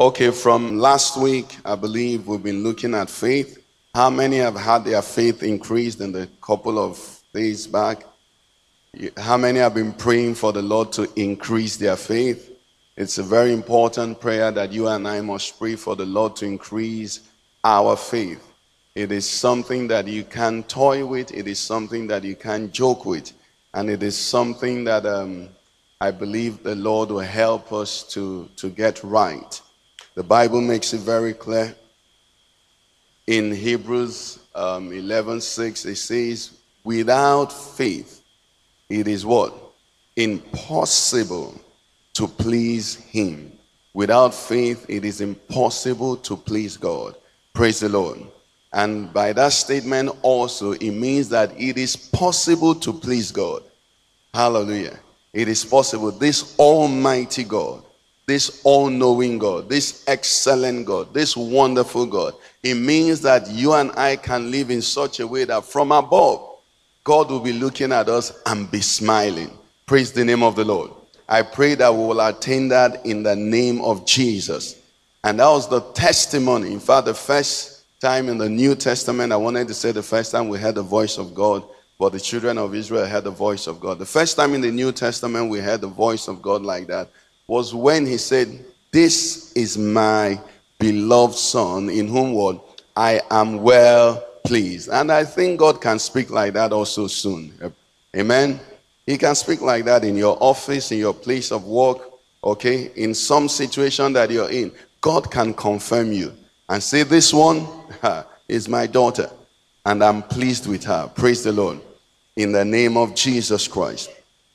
Okay, from last week, I believe we've been looking at faith. How many have had their faith increased in the couple of days back? How many have been praying for the Lord to increase their faith? It's a very important prayer that you and I must pray for the Lord to increase our faith. It is something that you can toy with, it is something that you can joke with, and it is something that um, I believe the Lord will help us to, to get right. The Bible makes it very clear. In Hebrews um, 11 6, it says, Without faith, it is what? Impossible to please Him. Without faith, it is impossible to please God. Praise the Lord. And by that statement also, it means that it is possible to please God. Hallelujah. It is possible. This Almighty God, this all knowing God, this excellent God, this wonderful God, it means that you and I can live in such a way that from above, God will be looking at us and be smiling. Praise the name of the Lord. I pray that we will attain that in the name of Jesus. And that was the testimony. In fact, the first time in the New Testament, I wanted to say the first time we heard the voice of God but the children of Israel heard the voice of God. The first time in the New Testament we heard the voice of God like that was when he said, This is my beloved Son, in whom what I am well pleased. And I think God can speak like that also soon. Amen. He can speak like that in your office, in your place of work, okay, in some situation that you're in. God can confirm you and say, This one is my daughter and I'm pleased with her. Praise the Lord. In the name of Jesus Christ.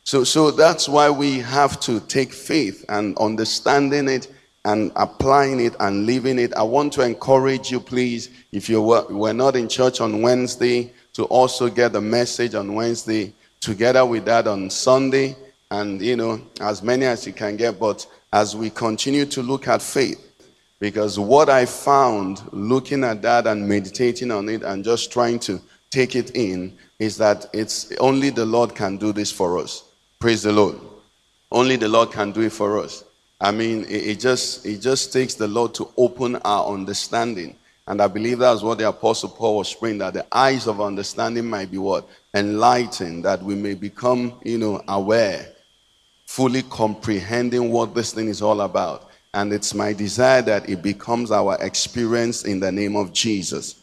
So, so that's why we have to take faith and understanding it and applying it and living it. I want to encourage you, please, if you were, were not in church on Wednesday, to also get the message on Wednesday together with that on Sunday, and you know, as many as you can get. But as we continue to look at faith, because what I found looking at that and meditating on it and just trying to take it in is that it's only the Lord can do this for us. Praise the Lord. Only the Lord can do it for us. I mean, it, it just it just takes the Lord to open our understanding. And I believe that's what the Apostle Paul was praying that the eyes of understanding might be what? Enlightened, that we may become, you know, aware, fully comprehending what this thing is all about. And it's my desire that it becomes our experience in the name of Jesus.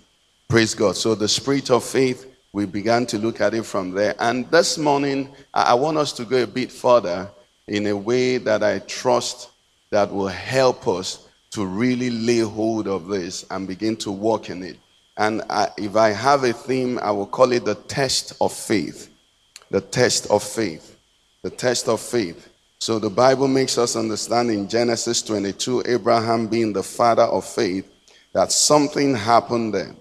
Praise God. So, the spirit of faith, we began to look at it from there. And this morning, I want us to go a bit further in a way that I trust that will help us to really lay hold of this and begin to walk in it. And I, if I have a theme, I will call it the test of faith. The test of faith. The test of faith. So the Bible makes us understand in Genesis 22, Abraham being the father of faith, that something happened there.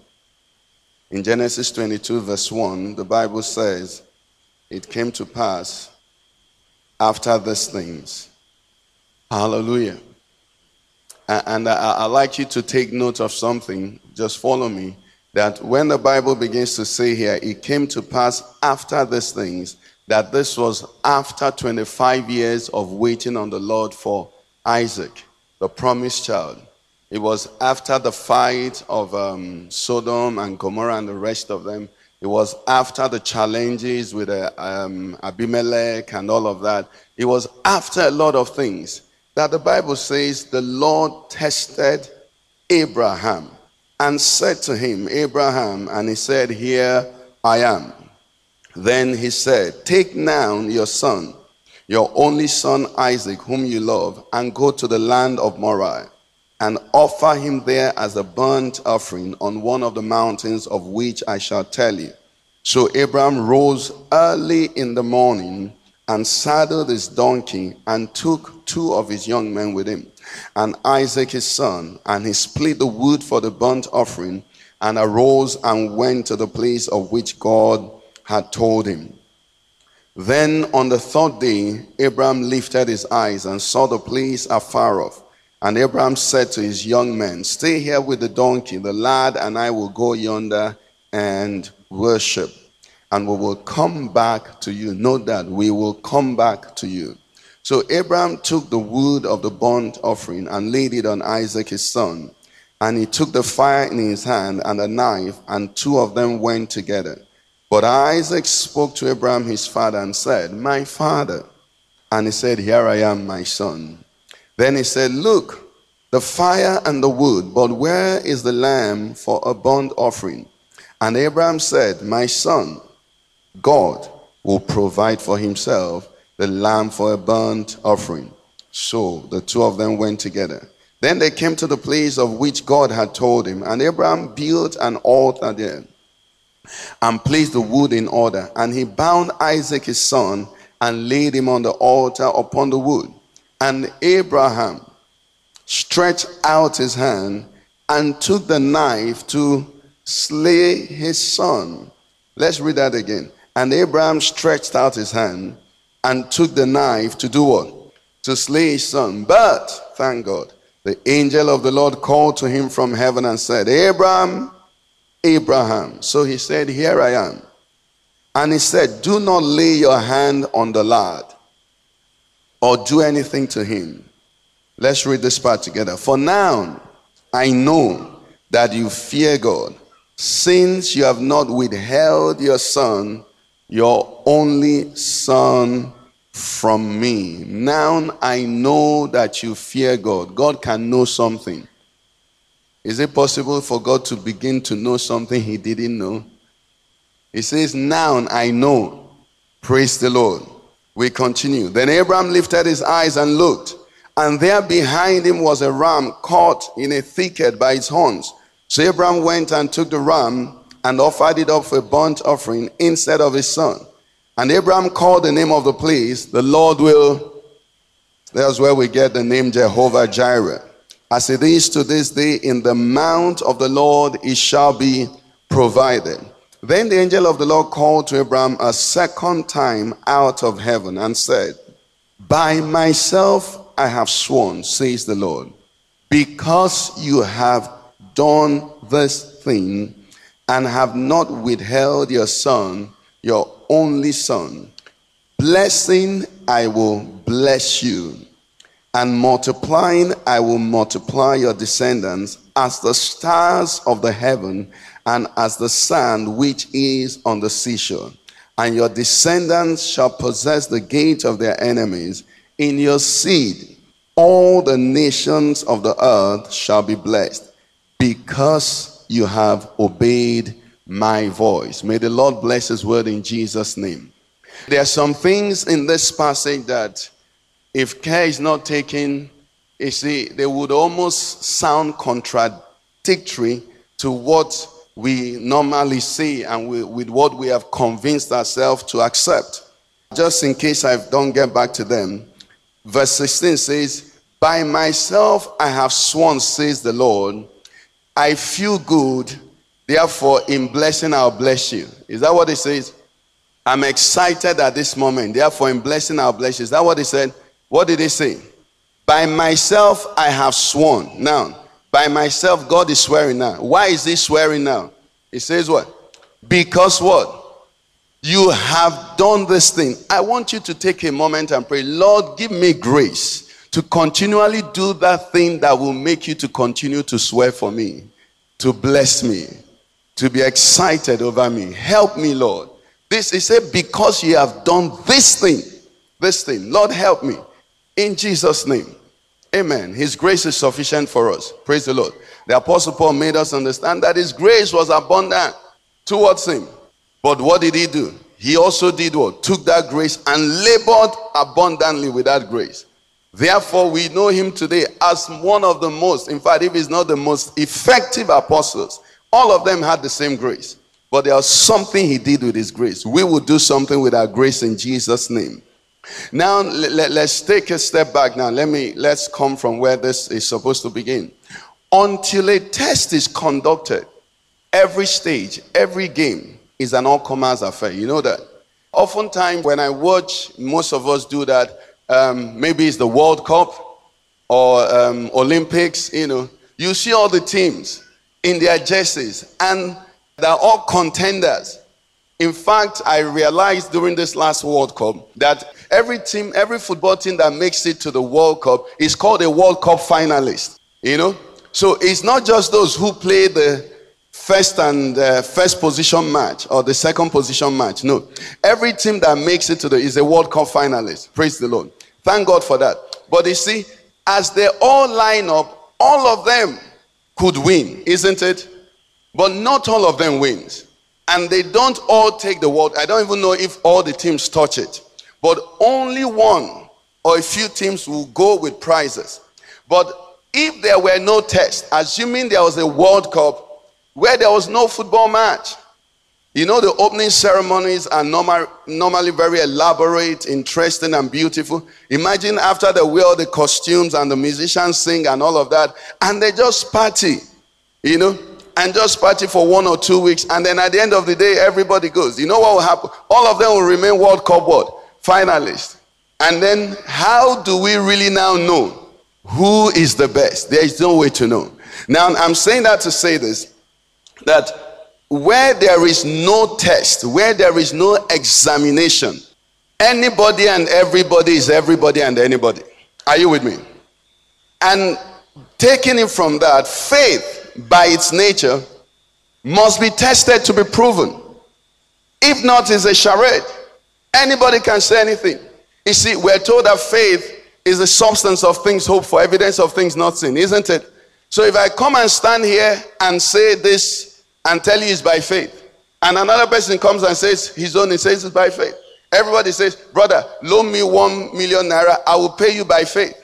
In Genesis 22, verse 1, the Bible says, It came to pass after these things. Hallelujah. And I, like you to take note of something. Just follow me. That when the Bible begins to say here, it came to pass after these things, that this was after 25 years of waiting on the Lord for Isaac, the promised child. It was after the fight of um, Sodom and Gomorrah and the rest of them. It was after the challenges with uh, um, Abimelech and all of that. It was after a lot of things that the Bible says the Lord tested Abraham and said to him, Abraham, and he said, Here I am. Then he said, Take now your son, your only son Isaac, whom you love, and go to the land of Moriah, and offer him there as a burnt offering on one of the mountains of which I shall tell you. So Abraham rose early in the morning and saddled his donkey and took two of his young men with him and Isaac his son, and he split the wood for the burnt offering and arose and went to the place of which God had told him. Then on the third day, Abraham lifted his eyes and saw the place afar off. And Abraham said to his young men, Stay here with the donkey, the lad and I will go yonder and worship. And we will come back to you. Note that we will come back to you. So Abraham took the wood of the burnt offering and laid it on Isaac his son. And he took the fire in his hand and a knife, and two of them went together. But Isaac spoke to Abraham his father and said, My father. And he said, Here I am, my son. Then he said, Look, the fire and the wood, but where is the lamb for a burnt offering? And Abraham said, My son, God will provide for himself the lamb for a burnt offering. So the two of them went together. Then they came to the place of which God had told him, and Abraham built an altar there and placed the wood in order. And he bound Isaac his son and laid him on the altar upon the wood. And Abraham stretched out his hand and took the knife to slay his son. Let's read that again. And Abraham stretched out his hand and took the knife to do what? To slay his son. But, thank God, the angel of the Lord called to him from heaven and said, Abraham, Abraham. So he said, Here I am. And he said, Do not lay your hand on the lad or do anything to him. Let's read this part together. For now I know that you fear God, since you have not withheld your son, your only son, from me. Now I know that you fear God. God can know something. Is it possible for God to begin to know something he didn't know? He says, Now I know. Praise the Lord. We continue. Then Abraham lifted his eyes and looked, and there behind him was a ram caught in a thicket by its horns. So Abraham went and took the ram and offered it up for a burnt offering instead of his son. And Abraham called the name of the place, the Lord will. That's where we get the name Jehovah Jireh. As it is to this day, in the mount of the Lord it shall be provided. Then the angel of the Lord called to Abraham a second time out of heaven and said, By myself I have sworn, says the Lord, because you have done this thing and have not withheld your son, your only son. Blessing, I will bless you and multiplying I will multiply your descendants as the stars of the heaven and as the sand which is on the seashore. And your descendants shall possess the gate of their enemies. In your seed, all the nations of the earth shall be blessed because you have obeyed my voice. May the Lord bless his word in Jesus' name. There are some things in this passage that if care is not taken, you see, they would almost sound contradictory to what we normally see and we, with what we have convinced ourselves to accept. Just in case I don't get back to them, verse 16 says, By myself I have sworn, says the Lord, I feel good, therefore in blessing I'll bless you. Is that what it says? I'm excited at this moment, therefore in blessing I'll bless you. Is that what he said? What did he say? By myself I have sworn. Now, by myself, God is swearing now. Why is he swearing now? He says what? Because what? You have done this thing. I want you to take a moment and pray, Lord, give me grace to continually do that thing that will make you to continue to swear for me, to bless me, to be excited over me. Help me, Lord. This is said, because you have done this thing, this thing, Lord, help me. In Jesus' name. Amen. His grace is sufficient for us. Praise the Lord. The Apostle Paul made us understand that his grace was abundant towards him. But what did he do? He also did what? Took that grace and labored abundantly with that grace. Therefore, we know him today as one of the most, in fact, if he's not the most effective apostles, all of them had the same grace. But there was something he did with his grace. We will do something with our grace in Jesus' name. Now let, us take a step back now. Let me let's come from where this is supposed to begin. Until a test is conducted, every stage, every game is an all-comers affair. You know that. Oftentimes, when I watch, most of us do that. Um, maybe it's the World Cup or um, Olympics. You know, you see all the teams in their jerseys, and they're all contenders. In fact, I realized during this last World Cup that every team, every football team that makes it to the World Cup is called a World Cup finalist. You know? So it's not just those who play the first and uh, first position match or the second position match. No. Every team that makes it to the is a World Cup finalist. Praise the Lord. Thank God for that. But you see, as they all line up, all of them could win, isn't it? But not all of them wins and they don't all take the world. I don't even know if all the teams touch it, but only one or a few teams will go with prizes. But if there were no tests, assuming there was a World Cup where there was no football match, you know, the opening ceremonies are normal, normally very elaborate, interesting, and beautiful. Imagine after they wear the costumes and the musicians sing and all of that, and they just party, you know and just party for one or two weeks, and then at the end of the day, everybody goes. You know what will happen? All of them will remain World Cup what? Finalists. And then how do we really now know who is the best? There is no way to know. Now, I'm saying that to say this that where there is no test, where there is no examination, anybody and everybody is everybody and anybody. Are you with me? And taking it from that, faith by its nature must be tested to be proven. If not, it's a charade. Anybody can say anything. You see, we're told that faith is the substance of things hoped for, evidence of things not seen, isn't it? So if I come and stand here and say this and tell you it's by faith, and another person comes and says his own, he says it's by faith. Everybody says, Brother, loan me one million naira, I will pay you by faith.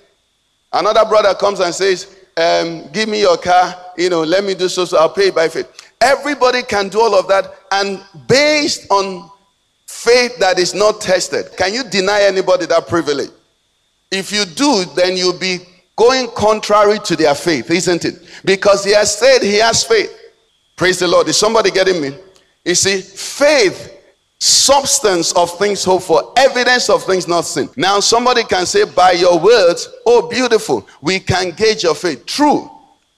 Another brother comes and says, um, give me your car, you know, let me do so, so I'll pay by faith. Everybody can do all of that, and based on faith that is not tested, can you deny anybody that privilege? If you do, then you'll be going contrary to their faith, isn't it? Because he has said he has faith. Praise the Lord. Is somebody getting me? You see, faith substance of things hoped for, evidence of things not seen. Now, somebody can say, by your words, oh, beautiful, we can gauge your faith. True.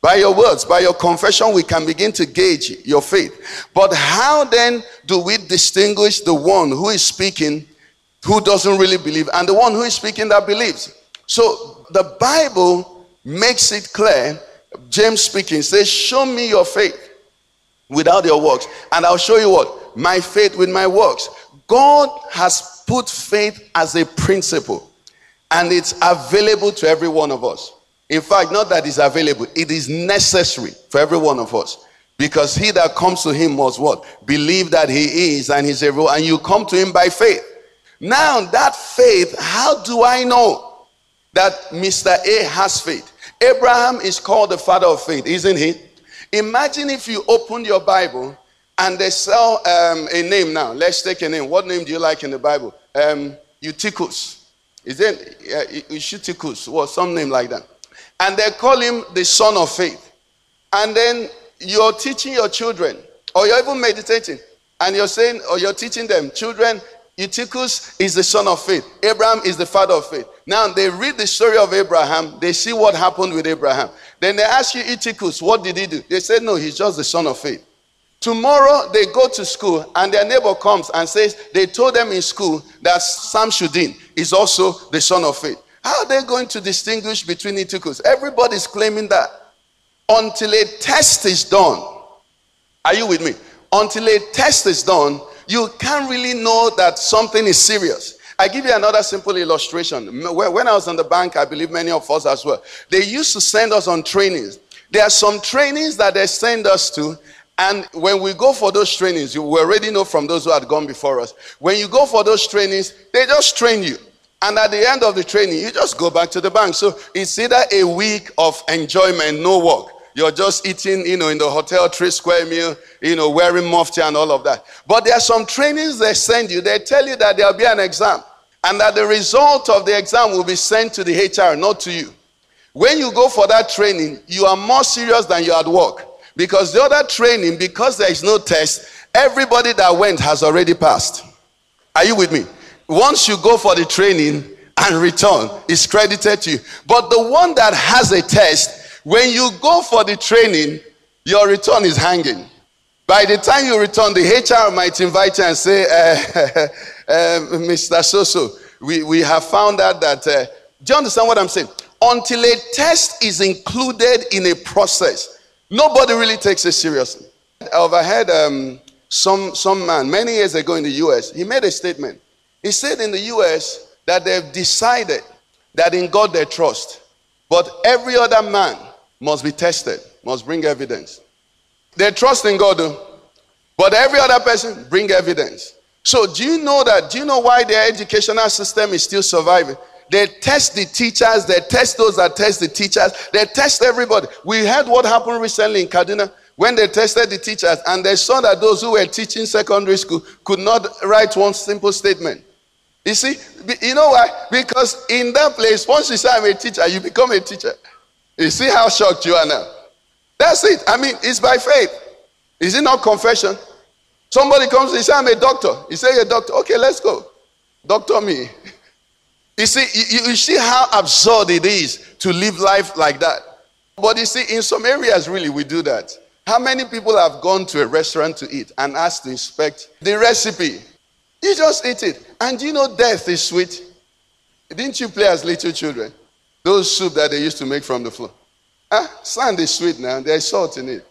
By your words, by your confession, we can begin to gauge your faith. But how then do we distinguish the one who is speaking who doesn't really believe and the one who is speaking that believes? So the Bible makes it clear. James speaking says, Show me your faith without your works, and I'll show you what my faith with my works. God has put faith as a principle and it's available to every one of us. In fact, not that it's available, it is necessary for every one of us. Because he that comes to him must what? Believe that he is and he's a and you come to him by faith. Now, that faith, how do I know that Mr. A has faith? Abraham is called the father of faith, isn't he? Imagine if you opened your Bible and they sell um, a name now. Let's take a name. What name do you like in the Bible? Um, Eutychus. Is it uh, Eutychus or some name like that? And they call him the son of faith. And then you're teaching your children, or you're even meditating, and you're saying, or you're teaching them, children, Eutychus is the son of faith. Abraham is the father of faith. Now they read the story of Abraham. They see what happened with Abraham. Then they ask you, Eutychus, what did he do? They said, no, he's just the son of faith. Tomorrow they go to school and their neighbor comes and says they told them in school that Samshuddin is also the son of faith. How are they going to distinguish between Eutychus? Everybody's claiming that. Until a test is done. Are you with me? Until a test is done, you can't really know that something is serious. I give you another simple illustration. When I was on the bank, I believe many of us as well, they used to send us on trainings. There are some trainings that they send us to, and when we go for those trainings, you already know from those who had gone before us. When you go for those trainings, they just train you. And at the end of the training, you just go back to the bank. So it's either a week of enjoyment, no work. You're just eating, you know, in the hotel, three square meal, you know, wearing mufti and all of that. But there are some trainings they send you. They tell you that there'll be an exam. and that the result of the exam will be sent to the HR, not to you. When you go for that training, you are more serious than you are at work. Because the other training, because there is no test, everybody that went has already passed. Are you with me? Once you go for the training and return, it's credited to you. But the one that has a test, when you go for the training, your return is hanging. By the time you return, the HR might invite you and say, uh, uh, Mr. Soso, we, we have found out that. Uh, do you understand what I'm saying? until a test is included in a process, nobody really takes it seriously. I overheard um, some, some man many years ago in the US, he made a statement. He said in the US that they've decided that in God they trust, but every other man must be tested, must bring evidence. They trust in God, but every other person bring evidence. So, do you know that? Do you know why their educational system is still surviving? They test the teachers, they test those that test the teachers, they test everybody. We heard what happened recently in Kaduna when they tested the teachers and they saw that those who were teaching secondary school could not write one simple statement. You see, you know why? Because in that place, once you say I'm a teacher, you become a teacher. You see how shocked you are now. That's it. I mean, it's by faith. Is it not confession? Somebody comes and says, I'm a doctor. You say, You're a doctor. Okay, let's go. Doctor me. You see, you, you see how absurd it is to live life like that. But you see, in some areas, really, we do that. How many people have gone to a restaurant to eat and asked to inspect the recipe? You just eat it. And you know death is sweet? Didn't you play as little children? Those soup that they used to make from the floor. Ah, sand is sweet now. There's salt in it.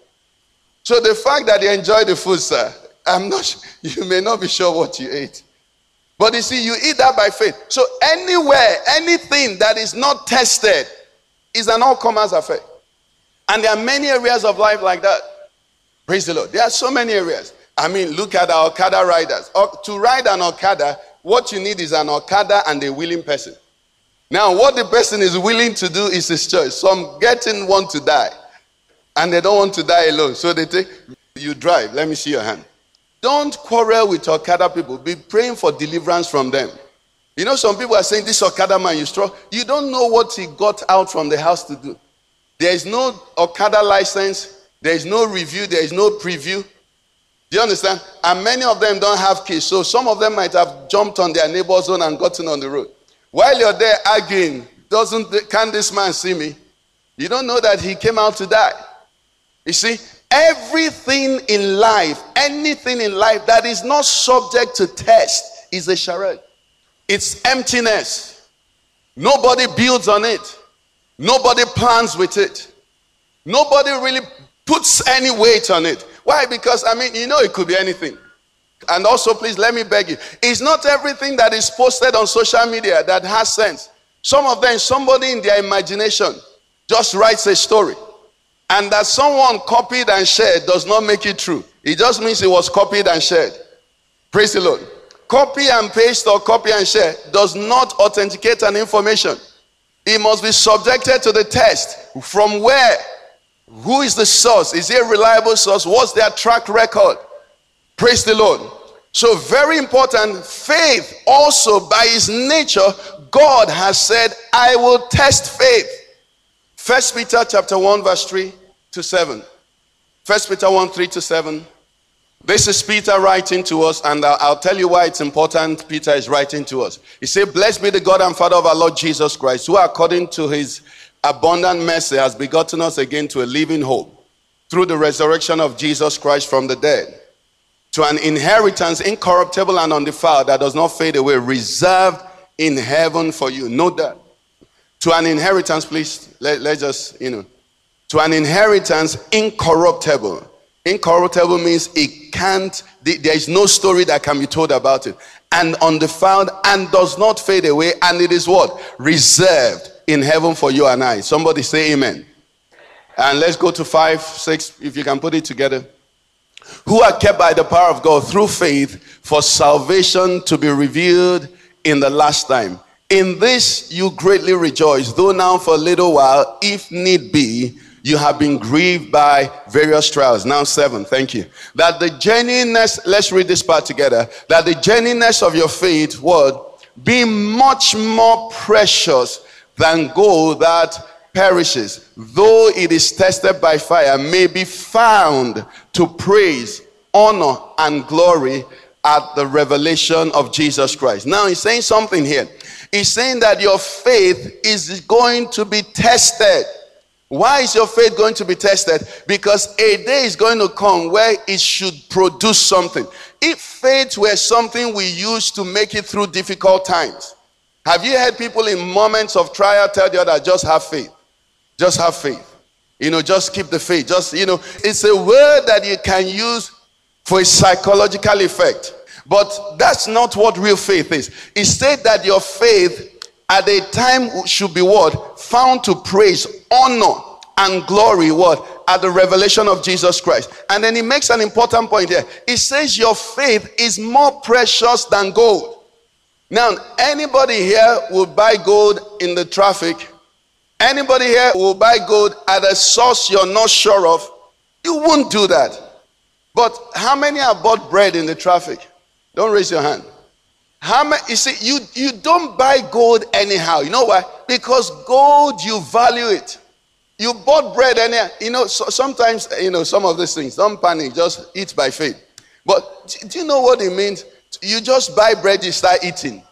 So the fact that they enjoy the food, sir, I'm not. You may not be sure what you ate. But you see, you eat that by faith. So anywhere, anything that is not tested is an all comers affair. And there are many areas of life like that. Praise the Lord. There are so many areas. I mean, look at our Okada riders. To ride an Okada, what you need is an Okada and a willing person. Now, what the person is willing to do is his choice. Some getting want to die, and they don't want to die alone. So they take, you drive. Let me see your hand. Don't quarrel with Okada people. Be praying for deliverance from them. You know, some people are saying, This Okada man, you strong. You don't know what he got out from the house to do. There is no Okada license, there is no review, there is no preview. You understand? And many of them don't have keys. So some of them might have jumped on their neighbor's zone and gotten on the road. While you're there arguing, doesn't can this man see me? You don't know that he came out to die. You see, Everything in life, anything in life that is not subject to test is a charade. It's emptiness. Nobody builds on it. Nobody plans with it. Nobody really puts any weight on it. Why? Because, I mean, you know, it could be anything. And also, please let me beg you it's not everything that is posted on social media that has sense. Some of them, somebody in their imagination just writes a story. And that someone copied and shared does not make it true. It just means it was copied and shared. Praise the Lord. Copy and paste or copy and share does not authenticate an information. It must be subjected to the test. From where? Who is the source? Is it a reliable source? What's their track record? Praise the Lord. So, very important, faith also by its nature, God has said, I will test faith. First Peter chapter 1, verse 3 to 7. First Peter 1, 3 to 7. This is Peter writing to us, and I'll tell you why it's important. Peter is writing to us. He said, Blessed be the God and Father of our Lord Jesus Christ, who according to his abundant mercy has begotten us again to a living hope through the resurrection of Jesus Christ from the dead, to an inheritance incorruptible and undefiled that does not fade away, reserved in heaven for you. Note that to an inheritance, please. Let, let's just, you know, to an inheritance incorruptible. Incorruptible means it can't, there is no story that can be told about it. And undefiled and does not fade away. And it is what? Reserved in heaven for you and I. Somebody say amen. And let's go to five, six, if you can put it together. Who are kept by the power of God through faith for salvation to be revealed in the last time. In this you greatly rejoice, though now for a little while, if need be, you have been grieved by various trials. Now, seven, thank you. That the genuineness, let's read this part together. That the genuineness of your faith, what? be much more precious than gold that perishes, though it is tested by fire, may be found to praise, honor, and glory at the revelation of Jesus Christ. Now he's saying something here. He's saying that your faith is going to be tested. Why is your faith going to be tested? Because a day is going to come where it should produce something. If faith were something we use to make it through difficult times, have you heard people in moments of trial tell the other, just have faith? Just have faith. You know, just keep the faith. Just, you know, it's a word that you can use for a psychological effect. But that's not what real faith is. It said that your faith at a time should be what? Found to praise, honor, and glory what? At the revelation of Jesus Christ. And then he makes an important point here. He says your faith is more precious than gold. Now, anybody here will buy gold in the traffic. Anybody here will buy gold at a source you're not sure of. You won't do that. But how many have bought bread in the traffic? Don't raise your hand. How many you see you you don't buy gold anyhow. You know why? Because gold you value it. You bought bread anyhow. You know, so sometimes you know some of these things. Don't panic, just eat by faith. But do you know what it means? You just buy bread, you start eating.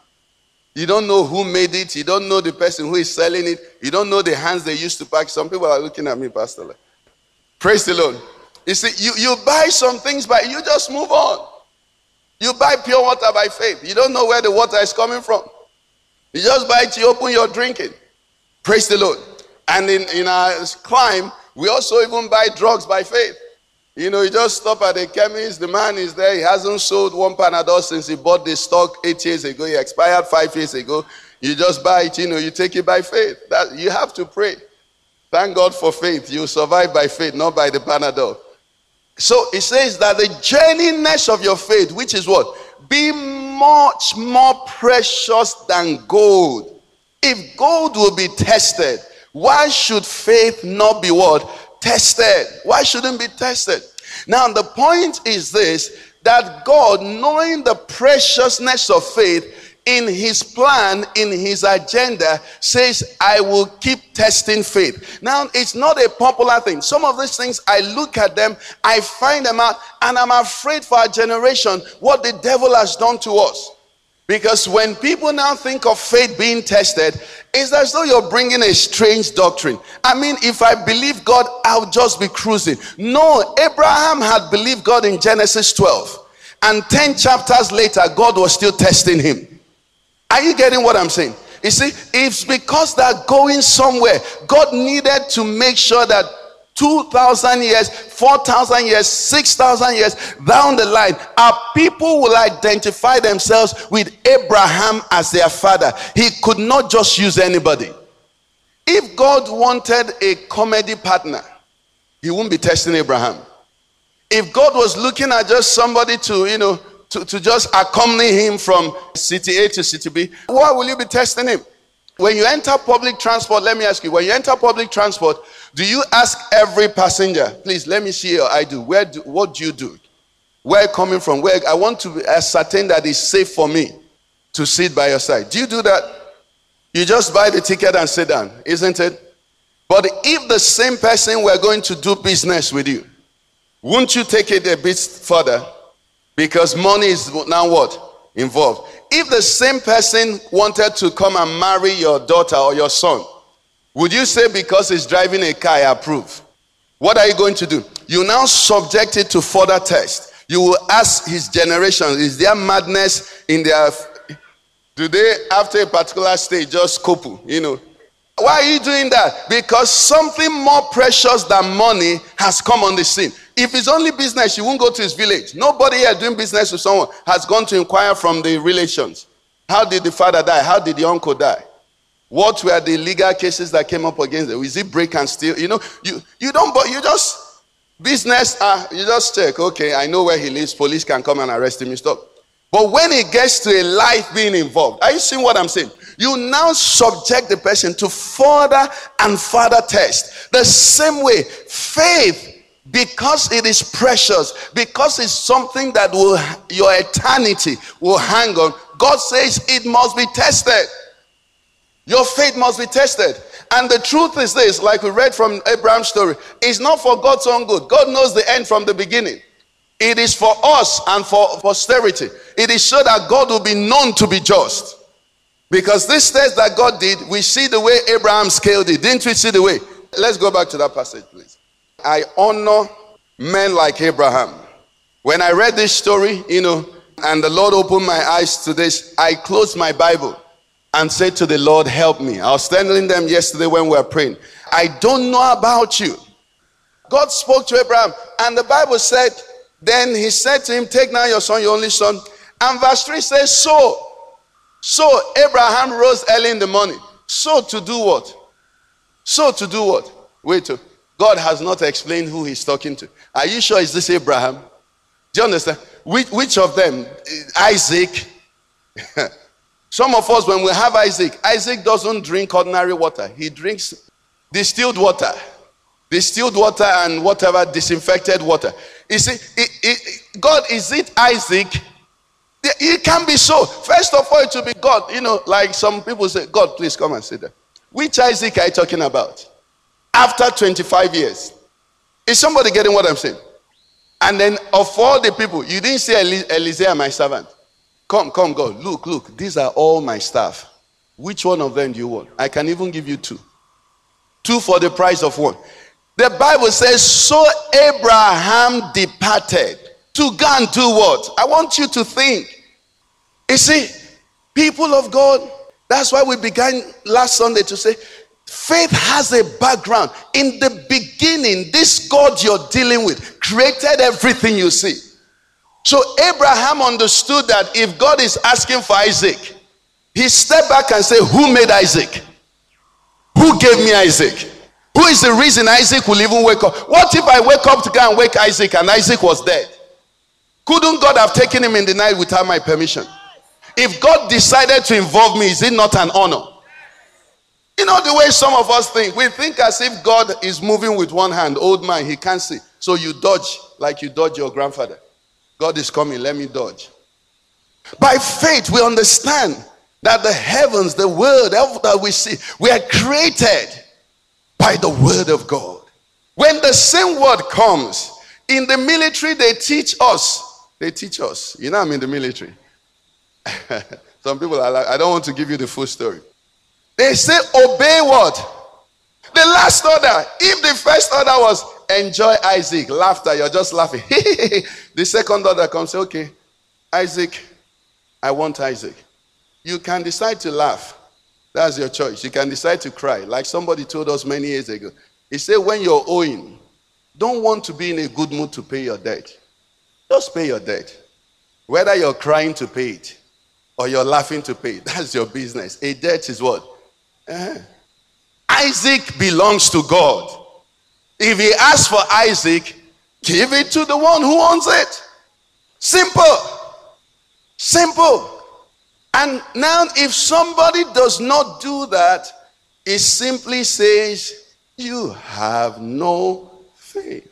You don't know who made it. You don't know the person who is selling it. You don't know the hands they used to pack. Some people are looking at me, Pastor. Praise the Lord. You see, you, you buy some things, but you just move on. You buy pure water by faith. You don't know where the water is coming from. You just buy it, you open your drinking. Praise the Lord. And in, in our climb, we also even buy drugs by faith. You know, you just stop at the chemist, the man is there, he hasn't sold one Panadol since he bought the stock eight years ago, he expired five years ago. You just buy it, you know, you take it by faith. That you have to pray. Thank God for faith. You survive by faith, not by the Panadol. So it says that the genuineness of your faith, which is what? Be much more precious than gold. If gold will be tested, why should faith not be what? Tested. Why shouldn't be tested? Now, the point is this that God, knowing the preciousness of faith, in his plan, in his agenda, says, I will keep testing faith. Now, it's not a popular thing. Some of these things, I look at them, I find them out, and I'm afraid for our generation what the devil has done to us. Because when people now think of faith being tested, it's as though you're bringing a strange doctrine. I mean, if I believe God, I'll just be cruising. No, Abraham had believed God in Genesis 12. And 10 chapters later, God was still testing him. Are you getting what I'm saying? You see, it's because they're going somewhere. God needed to make sure that 2,000 years, 4,000 years, 6,000 years down the line, our people will identify themselves with Abraham as their father. He could not just use anybody. If God wanted a comedy partner, he wouldn't be testing Abraham. If God was looking at just somebody to, you know, to, to just accompany him from city A to city B, why will you be testing him? When you enter public transport, let me ask you, when you enter public transport, do you ask every passenger, please let me see your ID, where do, what do you do? Where coming from? Where I want to be ascertain that it's safe for me to sit by your side. Do you do that? You just buy the ticket and sit down, isn't it? But if the same person were going to do business with you, wouldn't you take it a bit further? Because money is now what? Involved. If the same person wanted to come and marry your daughter or your son, would you say because he's driving a car, I approve? What are you going to do? You now subject it to further test. You will ask his generation, is there madness in their do they after a particular stage just couple, you know? Why are you doing that? Because something more precious than money has come on the scene. If it's only business, you won't go to his village. Nobody here doing business with someone has gone to inquire from the relations. How did the father die? How did the uncle die? What were the legal cases that came up against them? Is it break and steal? You know, you, you don't, but you just, business, uh, you just check, okay, I know where he lives. Police can come and arrest him. You stop. But when it gets to a life being involved, are you seeing what I'm saying? You now subject the person to further and further test. The same way, faith because it is precious, because it's something that will your eternity will hang on. God says it must be tested. Your faith must be tested. And the truth is this, like we read from Abraham's story, it's not for God's own good. God knows the end from the beginning. It is for us and for posterity. It is so that God will be known to be just. Because this test that God did, we see the way Abraham scaled it. Didn't we see the way? Let's go back to that passage, please. I honor men like Abraham. When I read this story, you know, and the Lord opened my eyes to this, I closed my Bible and said to the Lord, Help me. I was telling them yesterday when we were praying, I don't know about you. God spoke to Abraham, and the Bible said, Then he said to him, Take now your son, your only son. And verse 3 says, So, so Abraham rose early in the morning. So to do what? So to do what? Wait, oh, God has not explained who he's talking to. Are you sure is this Abraham? Do you understand? Which, which of them? Eh, Isaac. Some of us, when we have Isaac, Isaac doesn't drink ordinary water. He drinks distilled water. Distilled water and whatever disinfected water. You see, it, it, God, is it Isaac? It can be so. First of all, it will be God. You know, like some people say, God, please come and sit there. Which Isaac are you talking about? After 25 years. Is somebody getting what I'm saying? And then of all the people, you didn't say Eliezer, my servant. Come, come, God. Look, look. These are all my staff. Which one of them do you want? I can even give you two. Two for the price of one. The Bible says, So Abraham departed to go and do what? I want you to think. You see, people of God, that's why we began last Sunday to say, faith has a background. In the beginning, this God you're dealing with created everything you see. So Abraham understood that if God is asking for Isaac, he stepped back and said, Who made Isaac? Who gave me Isaac? Who is the reason Isaac will even wake up? What if I wake up to go and wake Isaac and Isaac was dead? Couldn't God have taken him in the night without my permission? If God decided to involve me, is it not an honor? You know the way some of us think. We think as if God is moving with one hand. Old man, he can't see. So you dodge like you dodge your grandfather. God is coming, let me dodge. By faith, we understand that the heavens, the world that we see, we are created by the word of God. When the same word comes, in the military, they teach us. They teach us. You know, I'm in the military. Some people are like, I don't want to give you the full story. They say, obey what? The last order. If the first order was enjoy Isaac, laughter, you're just laughing. the second order comes, okay, Isaac, I want Isaac. You can decide to laugh. That's your choice. You can decide to cry. Like somebody told us many years ago. He said, when you're owing, don't want to be in a good mood to pay your debt. Just pay your debt. Whether you're crying to pay it or you're laughing to pay it, that's your business. A debt is what? Uh-huh. Isaac belongs to God. If he asks for Isaac, give it to the one who owns it. Simple. Simple. And now, if somebody does not do that, it simply says, You have no faith.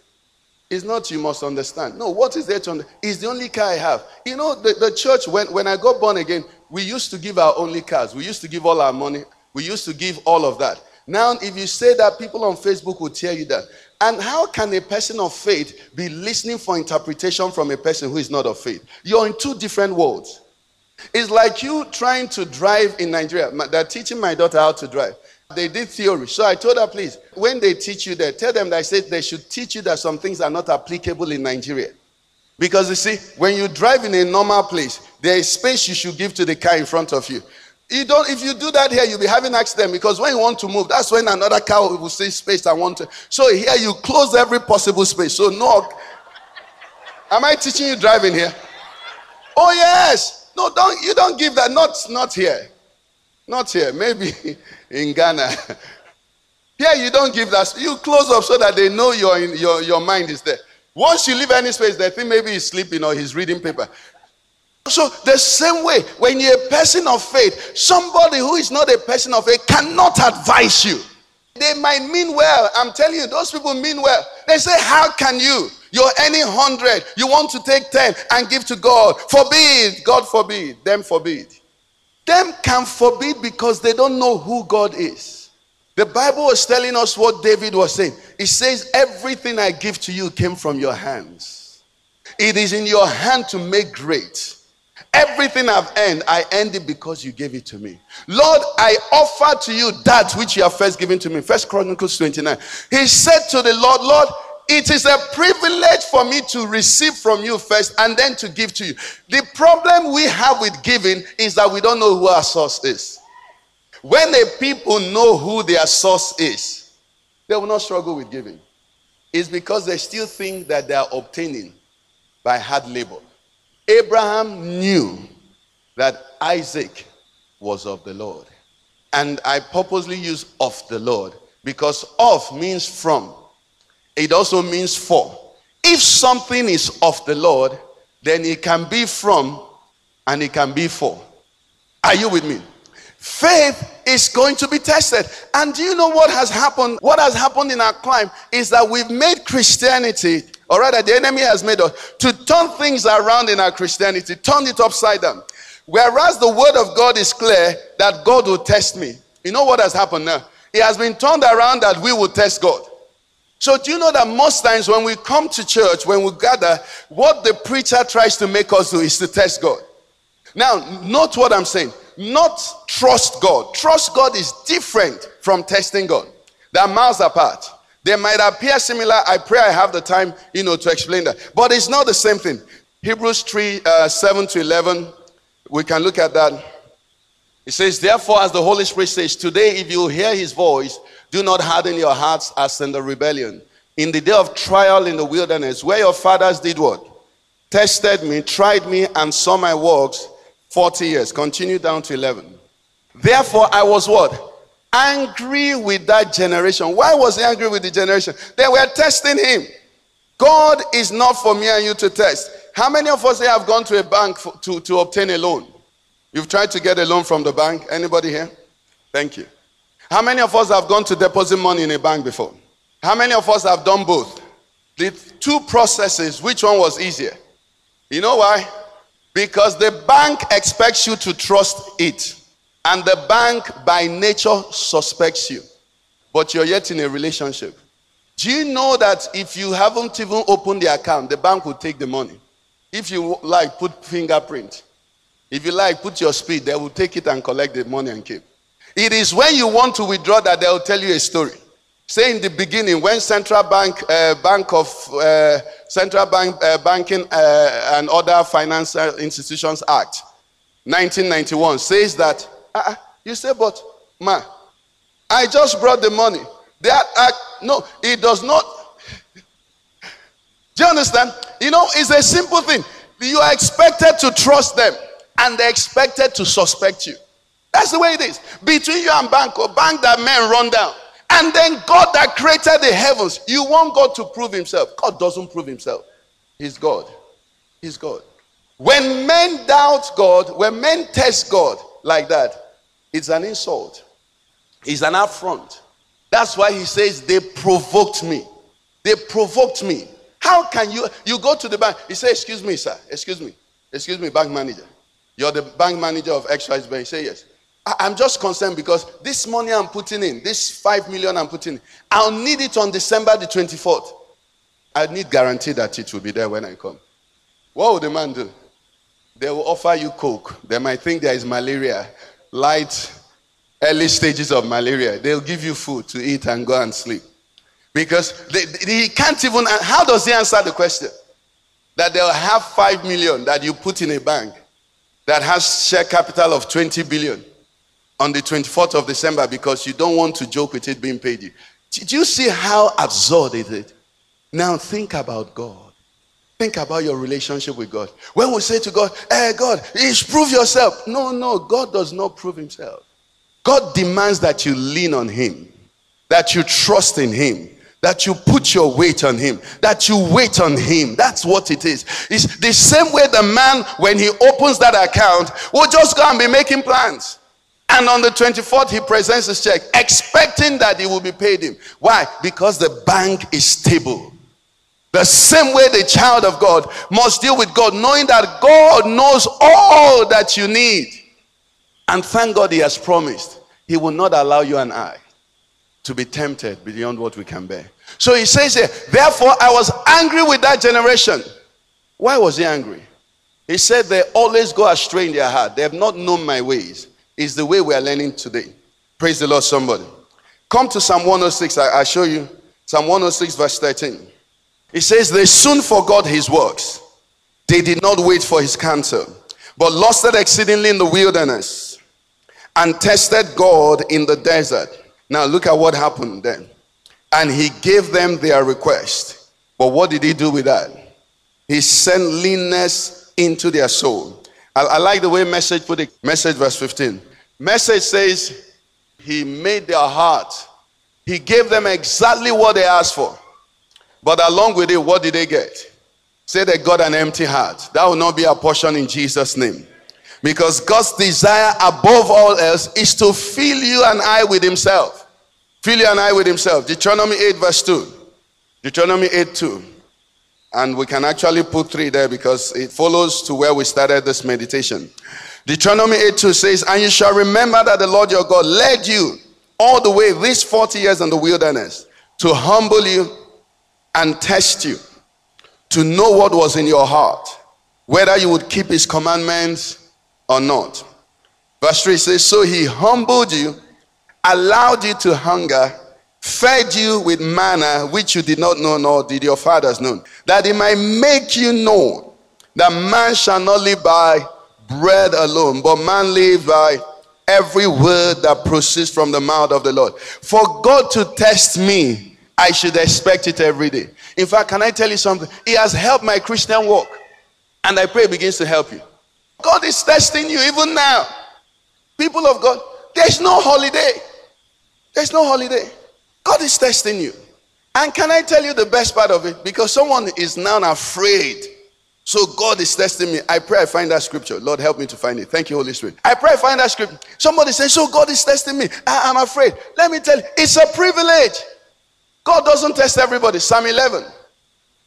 It's not you must understand. No, what is there to understand? It's the only car I have. You know, the, the church, when, when I got born again, we used to give our only cars. We used to give all our money. We used to give all of that. Now, if you say that, people on Facebook will tell you that. And how can a person of faith be listening for interpretation from a person who is not of faith? You're in two different worlds. It's like you trying to drive in Nigeria. They're teaching my daughter how to drive. They did theory. So I told her, please, when they teach you that, tell them that I said they should teach you that some things are not applicable in Nigeria. Because you see, when you drive in a normal place, there is space you should give to the car in front of you. You don't, if you do that here, you'll be having accident because when you want to move, that's when another car will say space I want to. So here you close every possible space. So no. Am I teaching you driving here? Oh yes. No, don't you don't give that. Not not here. Not here. Maybe in Ghana. Here you don't give that. You close up so that they know your your your mind is there. Once you leave any space, they think maybe he's sleeping or he's reading paper. So, the same way, when you're a person of faith, somebody who is not a person of faith cannot advise you. They might mean well. I'm telling you, those people mean well. They say, How can you? You're any hundred. You want to take ten and give to God. Forbid. God forbid. Them forbid. them can forbid because they don't know who God is. The Bible was telling us what David was saying. It says, Everything I give to you came from your hands. It is in your hand to make great. Everything I've earned, I earned it because you gave it to me. Lord, I offer to you that which you have first given to me. First Chronicles 29. He said to the Lord, Lord, it is a privilege for me to receive from you first and then to give to you. The problem we have with giving is that we don't know who our source is. When the people know who their source is, they will not struggle with giving. It's because they still think that they are obtaining by hard labor. Abraham knew that Isaac was of the Lord. And I purposely use of the Lord because of means from. It also means for. If something is of the Lord, then it can be from and it can be for. Are you with me? Faith is going to be tested. And do you know what has happened? What has happened in our clime is that we've made Christianity or rather, the enemy has made us to turn things around in our Christianity, turn it upside down. Whereas the word of God is clear that God will test me. You know what has happened now? It has been turned around that we will test God. So, do you know that most times when we come to church, when we gather, what the preacher tries to make us do is to test God? Now, note what I'm saying. Not trust God. Trust God is different from testing God. They are miles apart. They might appear similar. I pray I have the time, you know, to explain that. But it's not the same thing. Hebrews 3 uh, 7 to 11, we can look at that. It says, Therefore, as the Holy Spirit says, Today, if you hear his voice, do not harden your hearts as in the rebellion. In the day of trial in the wilderness, where your fathers did what? Tested me, tried me, and saw my works 40 years. Continue down to 11. Therefore, I was what? Angry with that generation. Why was he angry with the generation? They were testing him. God is not for me and you to test. How many of us have gone to a bank for, to, to obtain a loan? You've tried to get a loan from the bank? Anybody here? Thank you. How many of us have gone to deposit money in a bank before? How many of us have done both? The two processes, which one was easier? You know why? Because the bank expects you to trust it. And the bank by nature suspects you, but you're yet in a relationship. Do you know that if you haven't even opened the account, the bank will take the money? If you like, put fingerprint. If you like, put your speed, they will take it and collect the money and keep. It is when you want to withdraw that they'll tell you a story. Say in the beginning, when central bank, uh, bank of uh, central bank uh, banking uh, and other financial institutions act, 1991 says that uh, you say, but ma, I just brought the money. That act, no, it does not. Do you understand? You know, it's a simple thing. You are expected to trust them, and they're expected to suspect you. That's the way it is. Between you and bank, or bank that men run down. And then God that created the heavens, you want God to prove himself. God doesn't prove himself. He's God. He's God. When men doubt God, when men test God, like that, it's an insult. It's an affront. That's why he says they provoked me. They provoked me. How can you you go to the bank? He says, Excuse me, sir. Excuse me. Excuse me, bank manager. You're the bank manager of XYZ Bank. Say yes. I, am just concerned because this money I'm putting in, this five million I'm putting in, I'll need it on December the 24th. I need guarantee that it will be there when I come. What will the man do? They will offer you coke. They might think there is malaria, light, early stages of malaria. They'll give you food to eat and go and sleep. Because they, he can't even, uh, how does he answer the question? That they'll have 5 million that you put in a bank that has share capital of 20 billion on the 24th of December because you don't want to joke with it being paid you. Did you see how absurd it is? Now think about God. Think about your relationship with God. When we say to God, Hey, God, prove yourself. No, no, God does not prove himself. God demands that you lean on him, that you trust in him, that you put your weight on him, that you wait on him. That's what it is. It's the same way the man, when he opens that account, will just go and be making plans. And on the 24th, he presents his check, expecting that he will be paid him. Why? Because the bank is stable. The same way the child of God must deal with God, knowing that God knows all that you need. And thank God he has promised he will not allow you and I to be tempted beyond what we can bear. So he says here, therefore I was angry with that generation. Why was he angry? He said they always go astray in their heart. They have not known my ways. Is the way we are learning today. Praise the Lord, somebody. Come to Psalm 106. I, I show you. Psalm 106, verse 13. It says, They soon forgot his works. They did not wait for his counsel, but lusted exceedingly in the wilderness and tested God in the desert. Now look at what happened then. And he gave them their request. But what did he do with that? He sent leanness into their soul. I, I like the way message put it. Message verse 15. Message says, He made their heart. He gave them exactly what they asked for. But along with it, what did they get? Say they got an empty heart. That will not be a portion in Jesus' name. Because God's desire above all else is to fill you and I with Himself. Fill you and I with Himself. Deuteronomy 8, verse 2. Deuteronomy 8, 2. And we can actually put 3 there because it follows to where we started this meditation. Deuteronomy 8, 2 says, And you shall remember that the Lord your God led you all the way these 40 years in the wilderness to humble you and test you, to know what was in your heart, whether you would keep His commandments or not. Verse 3 says, So he humbled you, allowed you to hunger, fed you with manna which you did not know, nor did your fathers know, that he might make you know that man shall not live by bread alone, but man live by every word that proceeds from the mouth of the Lord. For God to test me, I should expect it every day. In fact, can I tell you something? It has helped my Christian walk, and I pray it begins to help you. God is testing you even now. People of God, there's no holiday. There's no holiday. God is testing you. And can I tell you the best part of it? Because someone is now afraid. So God is testing me. I pray I find that scripture. Lord, help me to find it. Thank you, Holy Spirit. I pray I find that scripture. Somebody says, So God is testing me. I, am afraid. Let me tell you, it's a privilege. God doesn't test everybody. Psalm 11.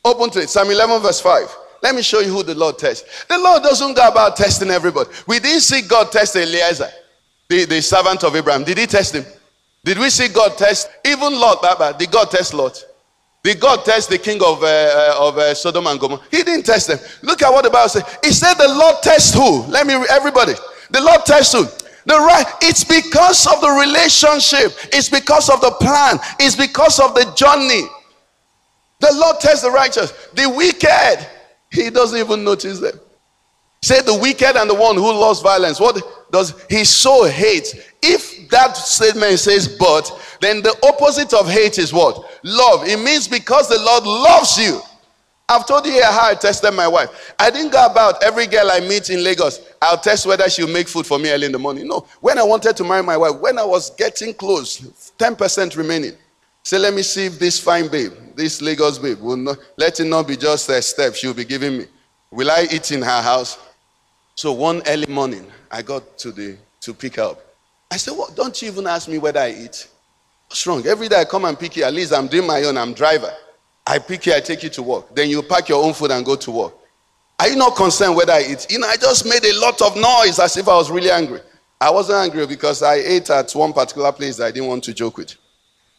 Open to it. Psalm 11, verse 5. Let me show you who the Lord tests. The Lord doesn't go about testing everybody. We didn't see God test Eliezer, the, the servant of Abraham. Did he test him? Did we see God test even Lot? Baba, did God test Lot? Did God test the king of, uh, uh, of uh, Sodom and Gomorrah? He didn't test them. Look at what the Bible says. He said the Lord tests who? Let me, everybody. The Lord tests who? The right. It's because of the relationship. It's because of the plan. It's because of the journey. The Lord tests the righteous. The wicked he doesn't even notice them. Say the wicked and the one who loves violence. What does he so hate? If that statement says but, then the opposite of hate is what? Love. It means because the Lord loves you. I've told you how I tested my wife. I didn't go about every girl I meet in Lagos. I'll test whether she'll make food for me early in the morning. No. When I wanted to marry my wife, when I was getting close, 10% remaining. Say, let me see if this fine babe, this Lagos babe, will not let it not be just a step she'll be giving me. Will I eat in her house? So one early morning, I got to the to pick her up. I said, What? Don't you even ask me whether I eat? What's wrong? Every day I come and pick you. At least I'm doing my own. I'm driver. I pick you, I take you to work. Then you pack your own food and go to work. Are you not concerned whether I eat? You know, I just made a lot of noise as if I was really angry. I wasn't angry because I ate at one particular place I didn't want to joke with.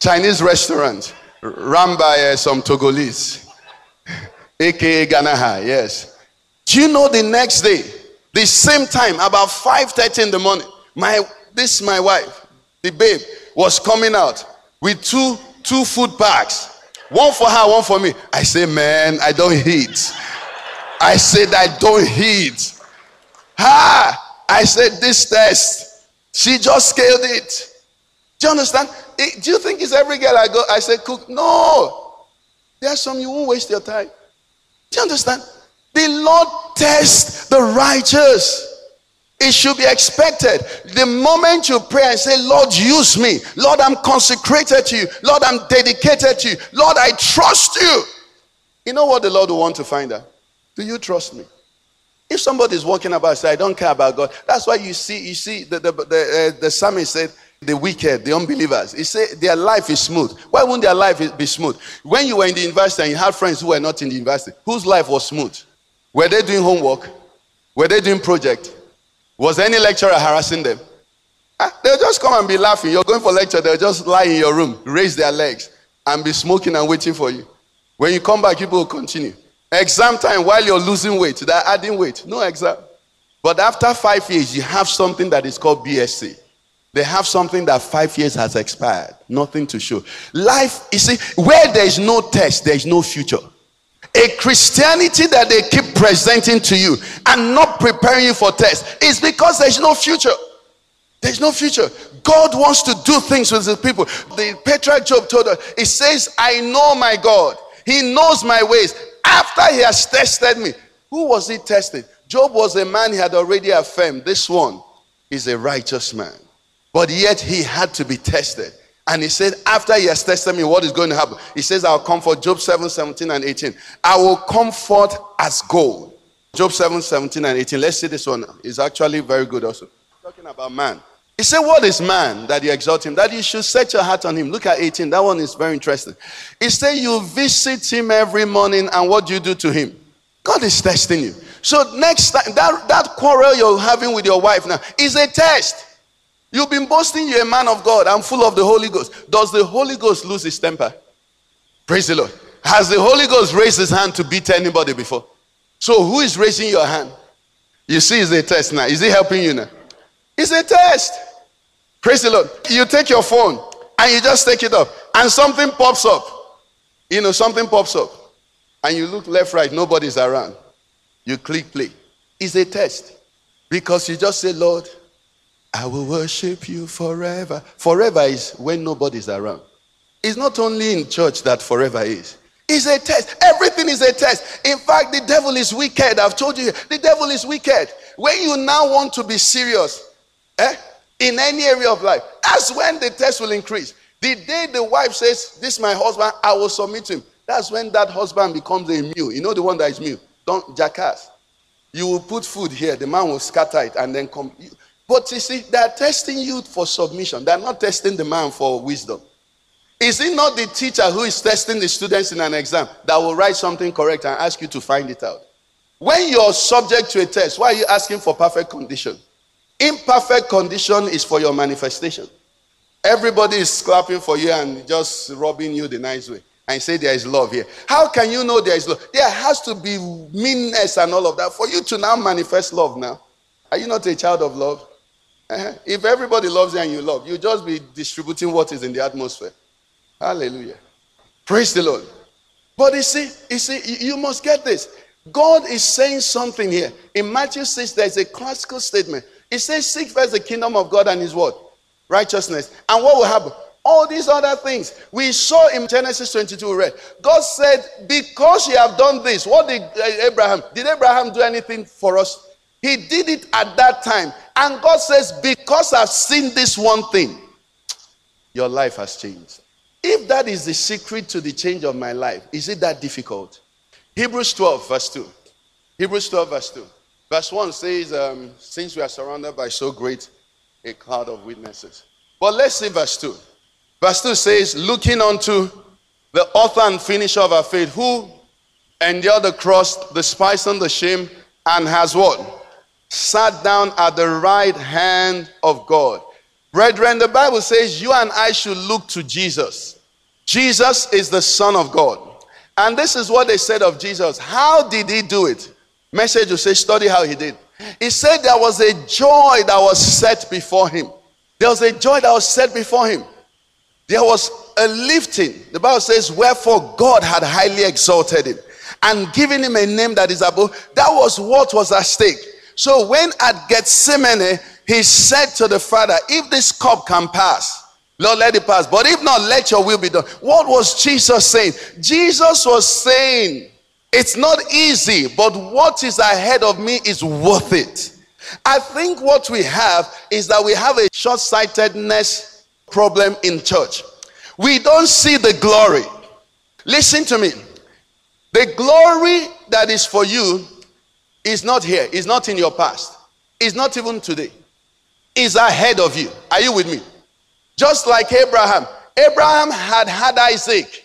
Chinese restaurant run by uh, some Togolese, aka Ganaha. Yes. Do you know the next day, the same time, about 5:30 in the morning, my this my wife, the babe, was coming out with two two food packs, one for her, one for me. I say, man, I don't eat. I said, I don't eat. Ha! I said, this test. She just scaled it. Do you understand? do you think it's every girl I go, I say, cook? No. There are some you won't waste your time. Do you understand? The Lord tests the righteous. It should be expected. The moment you pray and say, Lord, use me. Lord, I'm consecrated to you. Lord, I'm dedicated to you. Lord, I trust you. You know what the Lord will want to find out? Do you trust me? If somebody is walking about, say, I don't care about God. That's why you see, you see, the the the, uh, the psalmist said, the wicked, the unbelievers. He said their life is smooth. Why wouldn't their life be smooth? When you were in the university and you had friends who were not in the university, whose life was smooth? Were they doing homework? Were they doing project? Was any lecturer harassing them? Ah, they'll just come and be laughing. You're going for lecture, they'll just lie in your room, raise their legs, and be smoking and waiting for you. When you come back, people will continue. Exam time while you're losing weight, they're adding weight. No exam. But after five years, you have something that is called BSc. They have something that five years has expired, nothing to show. Life, you see, where there is no test, there is no future. A Christianity that they keep presenting to you and not preparing you for test is because there's no future. There's no future. God wants to do things with his people. The patriarch Job told us, he says, I know my God. He knows my ways. After he has tested me, who was he testing? Job was a man he had already affirmed. This one is a righteous man. But yet he had to be tested. And he said, After he has tested me, what is going to happen? He says, I'll comfort Job 7 17 and 18. I will comfort as gold. Job 7 17 and 18. Let's see this one. It's actually very good also. Talking about man. He said, What is man that you exalt him? That you should set your heart on him. Look at 18. That one is very interesting. He said, You visit him every morning, and what do you do to him? God is testing you. So next time, that, that quarrel you're having with your wife now is a test. You've been boasting you're a man of God. I'm full of the Holy Ghost. Does the Holy Ghost lose his temper? Praise the Lord. Has the Holy Ghost raised his hand to beat anybody before? So who is raising your hand? You see, it's a test now. Is it helping you now? It's a test. Praise the Lord. You take your phone and you just take it up, and something pops up. You know, something pops up, and you look left, right, nobody's around. You click play. It's a test because you just say, Lord, I will worship you forever. Forever is when nobody's around. It's not only in church that forever is. It's a test. Everything is a test. In fact, the devil is wicked. I've told you, the devil is wicked. When you now want to be serious, eh, in any area of life, that's when the test will increase. The day the wife says, This is my husband, I will submit to him. That's when that husband becomes a mule. You know the one that is mule. Don't jackass. You will put food here, the man will scatter it and then come. But you see, they're testing you for submission. They're not testing the man for wisdom. Is it not the teacher who is testing the students in an exam that will write something correct and ask you to find it out? When you're subject to a test, why are you asking for perfect condition? Imperfect condition is for your manifestation. Everybody is clapping for you and just rubbing you the nice way and say there is love here. How can you know there is love? There has to be meanness and all of that for you to now manifest love now. Are you not a child of love? Uh-huh. If everybody loves you and you love, you just be distributing what is in the atmosphere. Hallelujah. Praise the Lord. But you see, you see, you must get this. God is saying something here. In Matthew 6, there's a classical statement. It says, Seek first the kingdom of God and his word, righteousness. And what will happen? All these other things. We saw in Genesis 22, we read. God said, Because you have done this, what did uh, Abraham? Did Abraham do anything for us? He did it at that time. And God says, Because I've seen this one thing, your life has changed. If that is the secret to the change of my life, is it that difficult? Hebrews 12, verse 2. Hebrews 12, verse 2. Verse 1 says, um, Since we are surrounded by so great a cloud of witnesses. But let's see verse 2. Verse 2 says, Looking unto the author and finisher of our faith, who endured the cross, the spice and the shame, and has what? sat down at the right hand of God. Brethren, the Bible says you and I should look to Jesus. Jesus is the Son of God. And this is what they said of Jesus. How did he do it? Message will say, study how he did. He said there was a joy that was set before him. There was a joy that was set before him. There was a lifting. The Bible says, Wherefore God had highly exalted him and given him a name that is above. That was what was at stake. So when at Gethsemane, he said to the Father, If this cup can pass, Lord, let it pass. But if not, let your will be done. What was Jesus saying? Jesus was saying, It's not easy, but what is ahead of me is worth it. I think what we have is that we have a short sightedness problem in church. We don't see the glory. Listen to me. The glory that is for you is not here, it's not in your past, it's not even today, it's ahead of you. Are you with me? Just like Abraham. Abraham had had Isaac.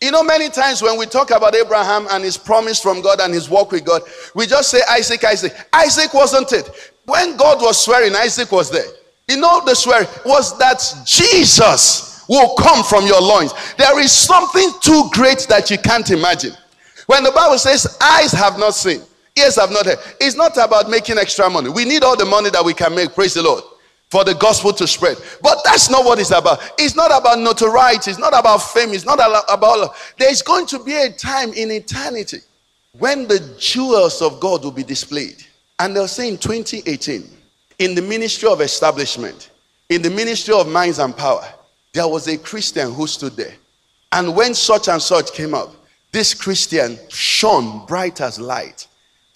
You know, many times when we talk about Abraham and his promise from God and his walk with God, we just say Isaac, Isaac. Isaac wasn't it. When God was swearing, Isaac was there. You know the swear was that Jesus will come from your loins. There is something too great that you can't imagine. When the Bible says, eyes have not seen, ears have not heard, it's not about making extra money. We need all the money that we can make, praise the Lord, for the gospel to spread. But that's not what it's about. It's not about notoriety, it's not about fame, it's not about. There's going to be a time in eternity when the jewels of God will be displayed. And they'll say in 2018, in the ministry of establishment, in the ministry of minds and power, there was a Christian who stood there. And when such and such came up, this Christian shone bright as light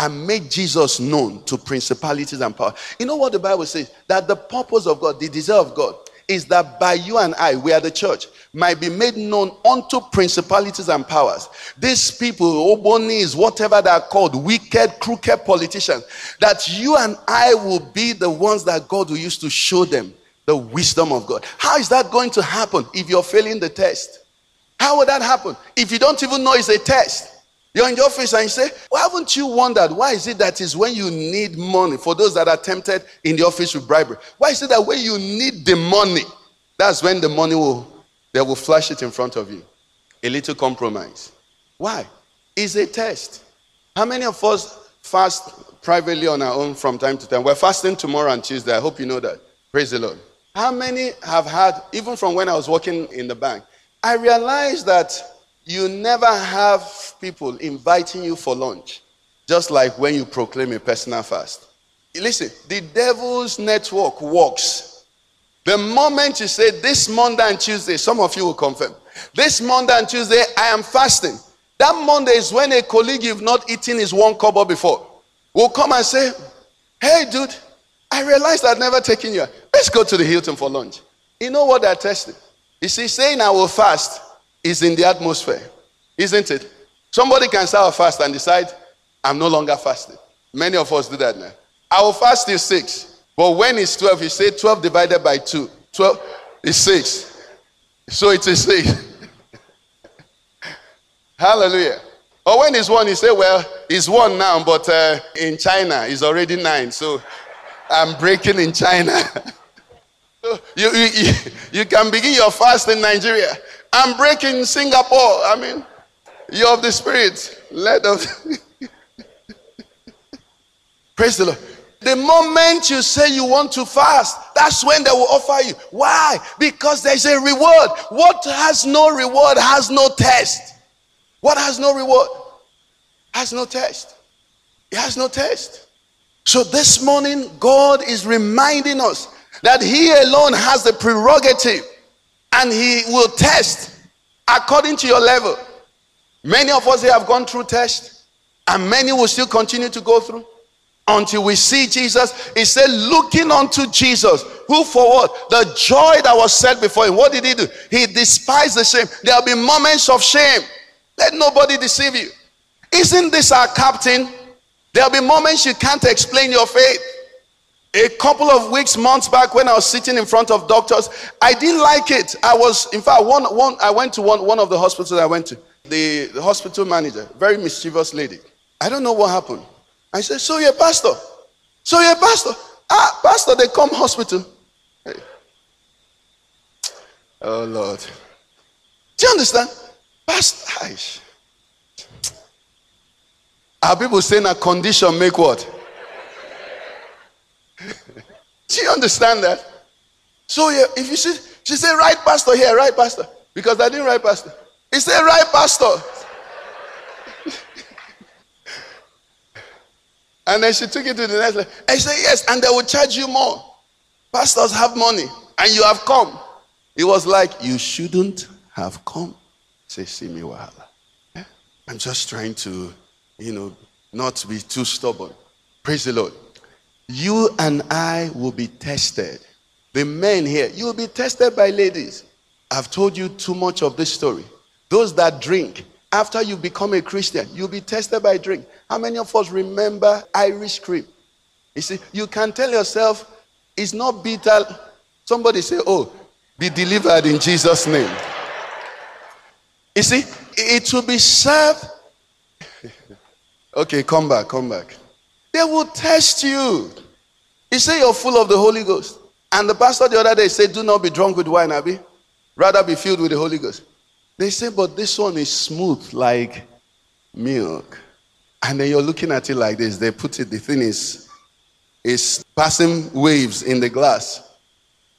and made Jesus known to principalities and power. You know what the Bible says? That the purpose of God, the desire of God, is that by you and I, we are the church, might be made known unto principalities and powers. These people, Ogbonis, whatever they are called, wicked, crooked politicians, that you and I will be the ones that God will use to show them the wisdom of God. How is that going to happen if you're failing the test? How would that happen if you don't even know it's a test? You're in the office and you say, well, haven't you wondered why is it that is when you need money for those that are tempted in the office with bribery? Why is it that when you need the money, that's when the money will they will flash it in front of you? A little compromise. Why? It's a test. How many of us fast privately on our own from time to time? We're fasting tomorrow and Tuesday. I hope you know that. Praise the Lord. How many have had, even from when I was working in the bank, I realized that you never have people inviting you for lunch, just like when you proclaim a personal fast. Listen, the devil's network works. The moment you say this Monday and Tuesday, some of you will confirm. This Monday and Tuesday, I am fasting. That Monday is when a colleague you've not eaten his one cover before will come and say, Hey, dude, I realized I'd never taken you. Let's go to the Hilton for lunch. You know what they're testing? You see, saying I will fast is in the atmosphere, isn't it? Somebody can start I'll fast and decide I'm no longer fasting. Many of us do that now. I will fast till 6. But when it's 12, you say 12 divided by 2. 12 is 6. So it is 6. Hallelujah. Or when it's 1, you say, well, it's 1 now, but uh, in China, it's already 9. So I'm breaking in China. You, you, you can begin your fast in Nigeria. I'm breaking Singapore. I mean, you're of the spirit, Let of. Praise the Lord. The moment you say you want to fast, that's when they will offer you. Why? Because there's a reward. What has no reward has no test. What has no reward has no test. It has no test. So this morning, God is reminding us that He alone has the prerogative and He will test according to your level. Many of us here have gone through tests, and many will still continue to go through until we see Jesus. He said, looking unto Jesus, who for what? The joy that was set before him. What did he do? He despised the shame. There'll be moments of shame. Let nobody deceive you. Isn't this our captain? There'll be moments you can't explain your faith. A couple of weeks, months back, when I was sitting in front of doctors, I didn't like it. I was, in fact, one, one, I went to one, one of the hospitals I went to. The, the hospital manager, very mischievous lady. I don't know what happened. I said, So you're pastor? So you're pastor? Ah, pastor, they come hospital. Hey. Oh, Lord. Do you understand? Pastor. Are people saying a condition make what? Do you understand that? So yeah, if you see, she said, right pastor here, right pastor. Because I didn't write pastor. He said, right pastor. and then she took it to the next level. And she said, yes, and they will charge you more. Pastors have money, and you have come. It was like, you shouldn't have come. Say, see me, Wahala. I'm just trying to, you know, not be too stubborn. Praise the Lord you and I will be tested. The men here, you will be tested by ladies. I've told you too much of this story. Those that drink, after you become a Christian, you'll be tested by drink. How many of us remember Irish cream? You see, you can tell yourself it's not bitter. Somebody say, Oh, be delivered in Jesus' name. You see, it will be served. okay, come back, come back. They will test you. He said, you're full of the Holy Ghost. And the pastor the other day said, Do not be drunk with wine, Abby. Rather be filled with the Holy Ghost. They say, But this one is smooth like milk. And then you're looking at it like this. They put it, the thing is, is passing waves in the glass.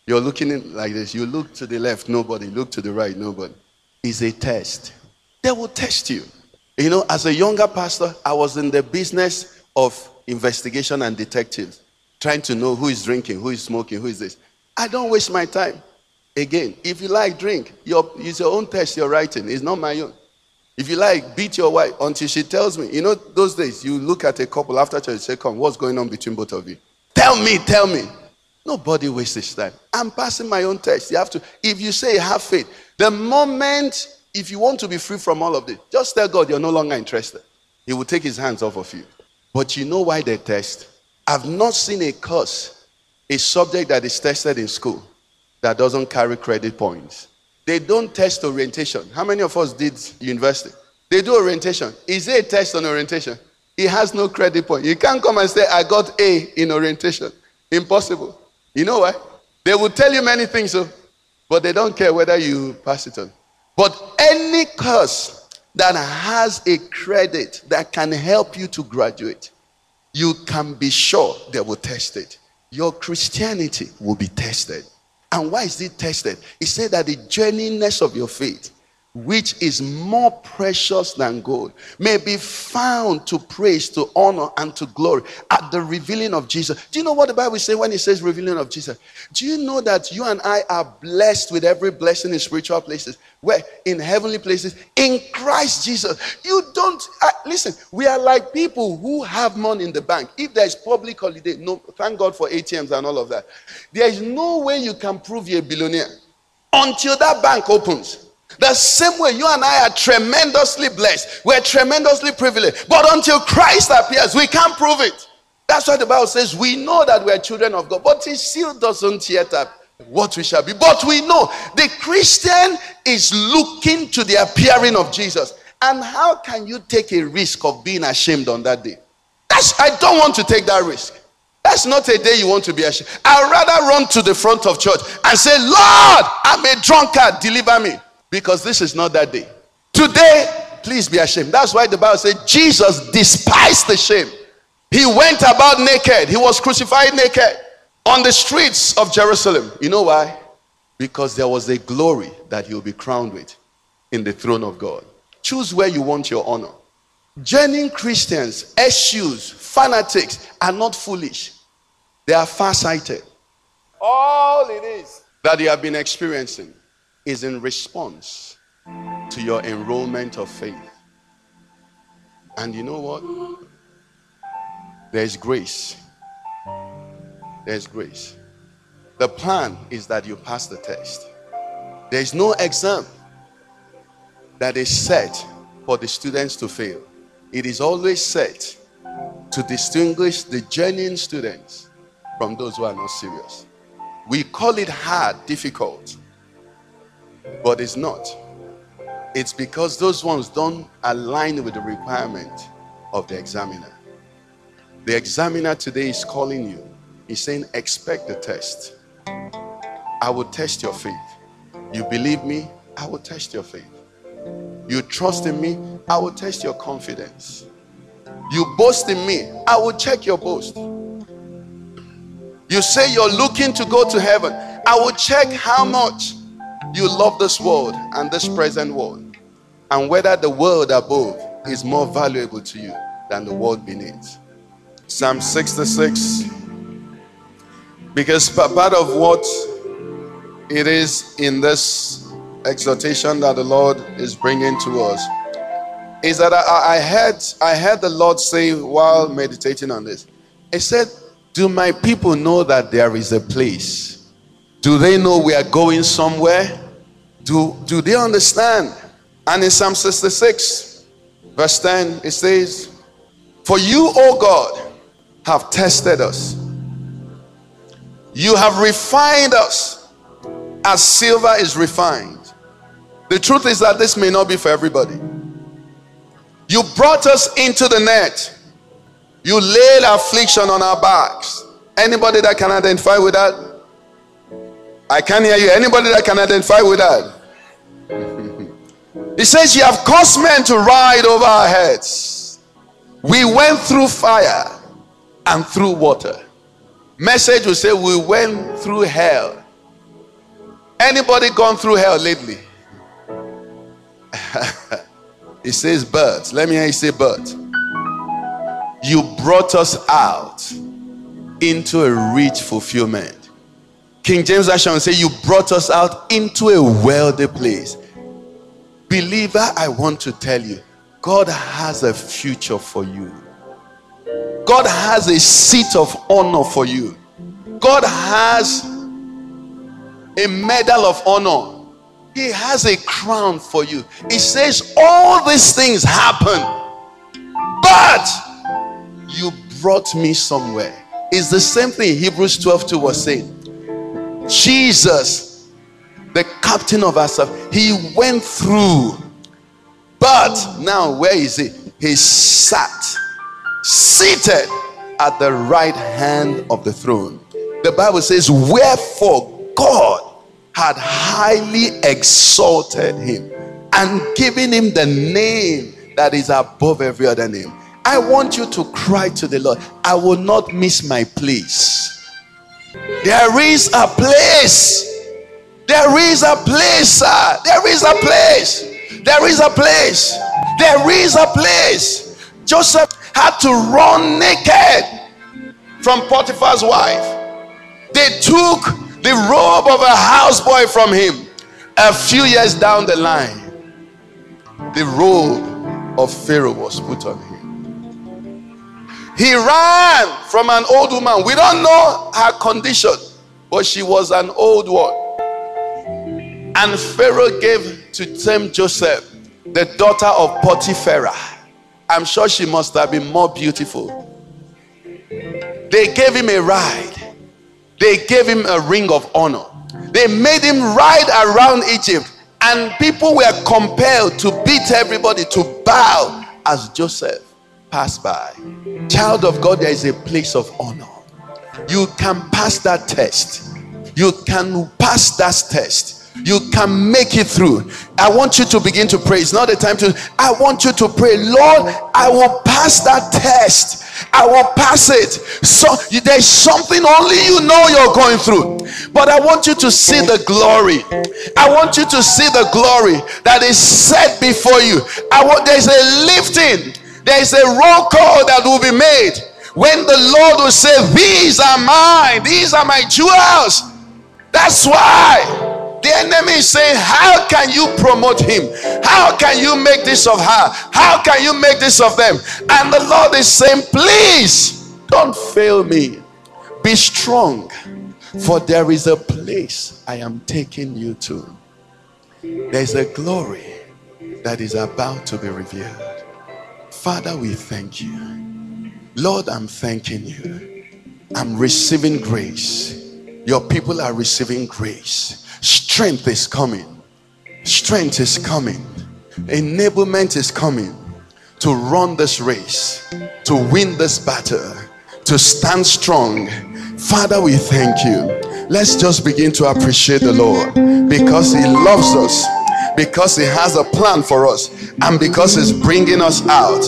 You're looking like this. You look to the left, nobody. Look to the right, nobody. It's a test. They will test you. You know, as a younger pastor, I was in the business of investigation and detectives, trying to know who is drinking, who is smoking, who is this. I don't waste my time. Again, if you like drink, your, it's your own test you're writing. It's not my own. If you like, beat your wife until she tells me. You know, those days you look at a couple after church, say, Come, what's going on between both of you? Tell me, tell me. Nobody wastes his time. I'm passing my own test. You have to, if you say have faith, the moment, if you want to be free from all of this, just tell God you're no longer interested. He will take his hands off of you. But you know why they test? I've not seen a course, a subject that is tested in school that doesn't carry credit points. They don't test orientation. How many of us did university? They do orientation. Is there a test on orientation? It has no credit point. You can't come and say, I got A in orientation. Impossible. You know why? They will tell you many things, so, but they don't care whether you pass it on. But any course that has a credit that can help you to graduate, you can be sure they will test it. Your Christianity will be tested. And why is it tested? It said that the genuineness of your faith which is more precious than gold, may be found to praise, to honor, and to glory at the revealing of Jesus. Do you know what the Bible says when it says revealing of Jesus? Do you know that you and I are blessed with every blessing in spiritual places, where in heavenly places, in Christ Jesus? You don't uh, listen. We are like people who have money in the bank. If there is public holiday, no, thank God for ATMs and all of that. There is no way you can prove you're a billionaire until that bank opens. The same way you and I are tremendously blessed, we're tremendously privileged. But until Christ appears, we can't prove it. That's why the Bible says we know that we're children of God, but it still doesn't yet have what we shall be. But we know the Christian is looking to the appearing of Jesus. And how can you take a risk of being ashamed on that day? That's, I don't want to take that risk. That's not a day you want to be ashamed. I'd rather run to the front of church and say, Lord, I'm a drunkard, deliver me because this is not that day. Today, please be ashamed. That's why the Bible said Jesus despised the shame. He went about naked, he was crucified naked on the streets of Jerusalem. You know why? Because there was a glory that he'll be crowned with in the throne of God. Choose where you want your honor. Genuine Christians, eschews, fanatics are not foolish, they are far sighted. All it is that you have been experiencing is in response to your enrollment of faith. And you know what? There's grace. There's grace. The plan is that you pass the test. There's no exam that is set for the students to fail. It is always set to distinguish the genuine students from those who are not serious. We call it hard, difficult but it's not. It's because those ones don't align with the requirement of the examiner. The examiner today is calling you. He's saying, Expect the test. I will test your faith. You believe me? I will test your faith. You trust in me? I will test your confidence. You boast in me? I will check your boast. You say you're looking to go to heaven? I will check how much you love this world and this present world, and whether the world above is more valuable to you than the world beneath. Psalm 66. Because part of what it is in this exhortation that the Lord is bringing to us is that I, I heard I heard the Lord say while meditating on this. He said, "Do my people know that there is a place? Do they know we are going somewhere? Do, do they understand? And in Psalm 66, verse 10, it says, For you, O God, have tested us. You have refined us as silver is refined. The truth is that this may not be for everybody. You brought us into the net. You laid affliction on our backs. Anybody that can identify with that? I can't hear you. Anybody that can identify with that? He says, You have caused men to ride over our heads. We went through fire and through water. Message will say, We went through hell. Anybody gone through hell lately? He says, But let me hear you say, But you brought us out into a rich fulfillment. King James will say, You brought us out into a wealthy place. Believer, I want to tell you, God has a future for you. God has a seat of honor for you. God has a medal of honor. He has a crown for you. He says, All these things happen, but you brought me somewhere. It's the same thing Hebrews 12 2 was saying. Jesus, the captain of ourselves, he went through. But now, where is he? He sat seated at the right hand of the throne. The Bible says, Wherefore God had highly exalted him and given him the name that is above every other name. I want you to cry to the Lord, I will not miss my place. There is a place. There is a place, sir. There is a place. There is a place. There is a place. Joseph had to run naked from Potiphar's wife. They took the robe of a houseboy from him. A few years down the line, the robe of Pharaoh was put on him. He ran from an old woman. We don't know her condition, but she was an old one. And Pharaoh gave to them Joseph, the daughter of Potiphar. I'm sure she must have been more beautiful. They gave him a ride, they gave him a ring of honor. They made him ride around Egypt, and people were compelled to beat everybody to bow as Joseph passed by. Child of God, there is a place of honor. You can pass that test. You can pass that test you can make it through. I want you to begin to pray. It's not the time to, I want you to pray, Lord, I will pass that test. I will pass it. So there's something only you know you're going through. But I want you to see the glory. I want you to see the glory that is set before you. I want there's a lifting, there's a roll call that will be made when the Lord will say, These are mine, these are my jewels. That's why the enemy is saying, How can you promote him? How can you make this of her? How can you make this of them? And the Lord is saying, Please don't fail me. Be strong, for there is a place I am taking you to. There's a glory that is about to be revealed. Father, we thank you. Lord, I'm thanking you. I'm receiving grace. Your people are receiving grace Strength is coming. Strength is coming. Enablement is coming to run this race, to win this battle, to stand strong. Father, we thank you. Let's just begin to appreciate the Lord because He loves us, because He has a plan for us, and because He's bringing us out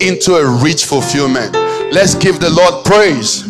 into a rich fulfillment. Let's give the Lord praise.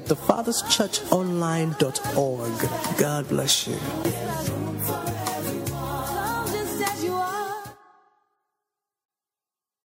at thefatherschurchonline.org. God bless you.